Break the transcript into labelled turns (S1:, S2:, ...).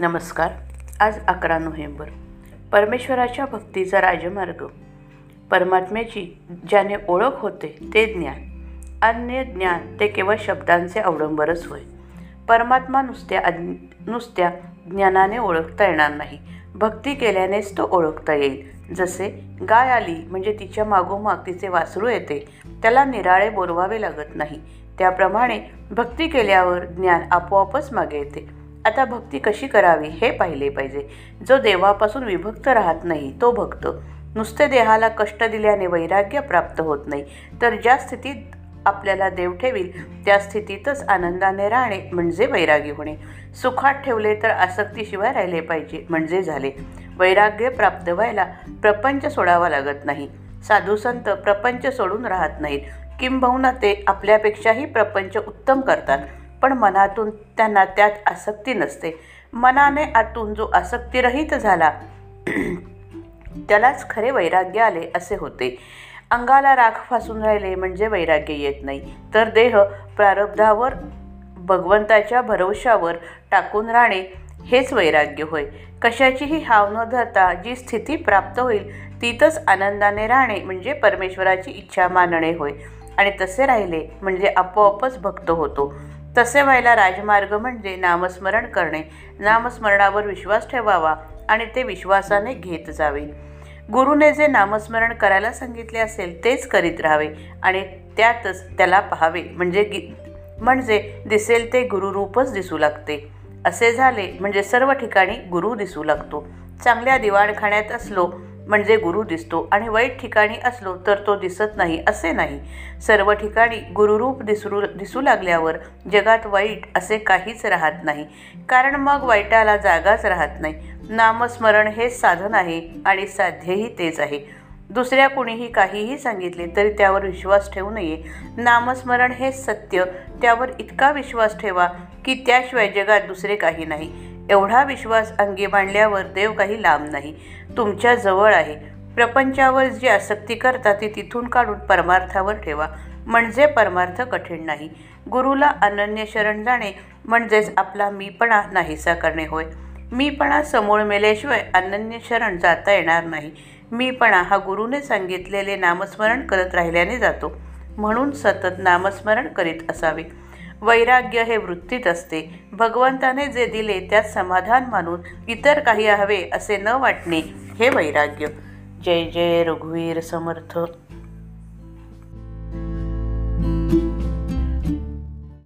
S1: नमस्कार. आज अकरा नोव्हेंबर. परमेश्वराच्या भक्तीचा राजमार्ग. परमात्म्याची ज्याने ओळख होते ते ज्ञान. अन्य ज्ञान ते केवळ शब्दांचे अवडंबरच होय. परमात्मा नुसत्या अज्ञ नुसत्या ज्ञानाने ओळखता येणार नाही. भक्ती केल्यानेच तो ओळखता येईल. जसे गाय आली म्हणजे तिच्या मागोमाग तिचे वासरू येते त्याला निराळे बोलवावे लागत नाही. त्याप्रमाणे भक्ती केल्यावर ज्ञान आपोआपच मागे येते. आता भक्ती कशी करावी हे पाहिले पाहिजे. जो देवापासून विभक्त राहत नाही तो भक्त. नुसते देहाला कष्ट दिल्याने वैराग्य प्राप्त होत नाही. तर ज्या स्थितीत आपल्याला देव ठेवील त्या स्थितीतच आनंदाने राहणे म्हणजे वैरागी होणे. सुखात ठेवले तर आसक्तीशिवाय राहिले पाहिजे म्हणजे झाले. वैराग्य प्राप्त व्हायला प्रपंच सोडावा लागत नाही. साधू संत प्रपंच सोडून राहत नाहीत. किंबहुना ते आपल्यापेक्षाही प्रपंच उत्तम करतात. पण मनातून त्यांना त्यात आसक्ती नसते. मनाने आतून जो आसक्तीरहित झाला त्यालाच खरे वैराग्य आले असे होते. अंगाला राख फासून राहिले म्हणजे वैराग्य येत नाही. तर देह प्रारब्धावर भगवंताच्या भरवशावर टाकून राहणे हेच वैराग्य होय. कशाचीही हाव न धरता जी स्थिती प्राप्त होईल तिथंच आनंदाने राहणे म्हणजे परमेश्वराची इच्छा मानणे होय. आणि तसे राहिले म्हणजे आपोआपच भक्त होतो. तसे व्हायला राजमार्ग म्हणजे नामस्मरण करणे. नामस्मरणावर विश्वास ठेवावा आणि ते विश्वासाने घेत जावे. गुरुने जे नामस्मरण करायला सांगितले असेल तेच करीत राहावे आणि त्यातच त्याला पाहावे. म्हणजे गी म्हणजे दिसेल ते गुरुरूपच दिसू लागते. असे झाले म्हणजे सर्व ठिकाणी गुरु दिसू लागतो. चांगल्या दिवाणखाण्यात असलो म्हणजे गुरु दिसतो आणि वाईट ठिकाणी असलो तर तो दिसत नाही असे नाही. सर्व ठिकाणी गुरुरूप दिसू दिसू लागल्यावर जगात वाईट असे काहीच राहत नाही. कारण मग वाईटाला जागाच राहत नाही. नामस्मरण हे साधन आहे आणि साध्यही तेच आहे. दुसऱ्या कुणीही काहीही सांगितले तरी त्यावर विश्वास ठेवू नये. नामस्मरण हे सत्य. त्यावर इतका विश्वास ठेवा की त्याशिवाय जगात दुसरे काही नाही. एवढा विश्वास अंगी मांडल्यावर देव काही लांब नाही. तुमच्या जवळ आहे. प्रपंचावर जी आसक्ती करता ती तिथून काढून परमार्थावर ठेवा. म्हणजे परमार्थ कठीण नाही. गुरुला अनन्य शरण जाणे म्हणजेच आपला मीपणा नाहीसा करणे होय. मीपणा समूळ मेल्याशिवाय अनन्य शरण जाता येणार नाही. मीपणा हा गुरुने सांगितलेले नामस्मरण करत राहिल्याने जातो. म्हणून सतत नामस्मरण करीत असावे. वैराग्य हे वृत्तीत असते. भगवंताने जे दिले त्यात समाधान मानून इतर काही हवे असे न वाटणे हे वैराग्य. जय जय रघुवीर समर्थ.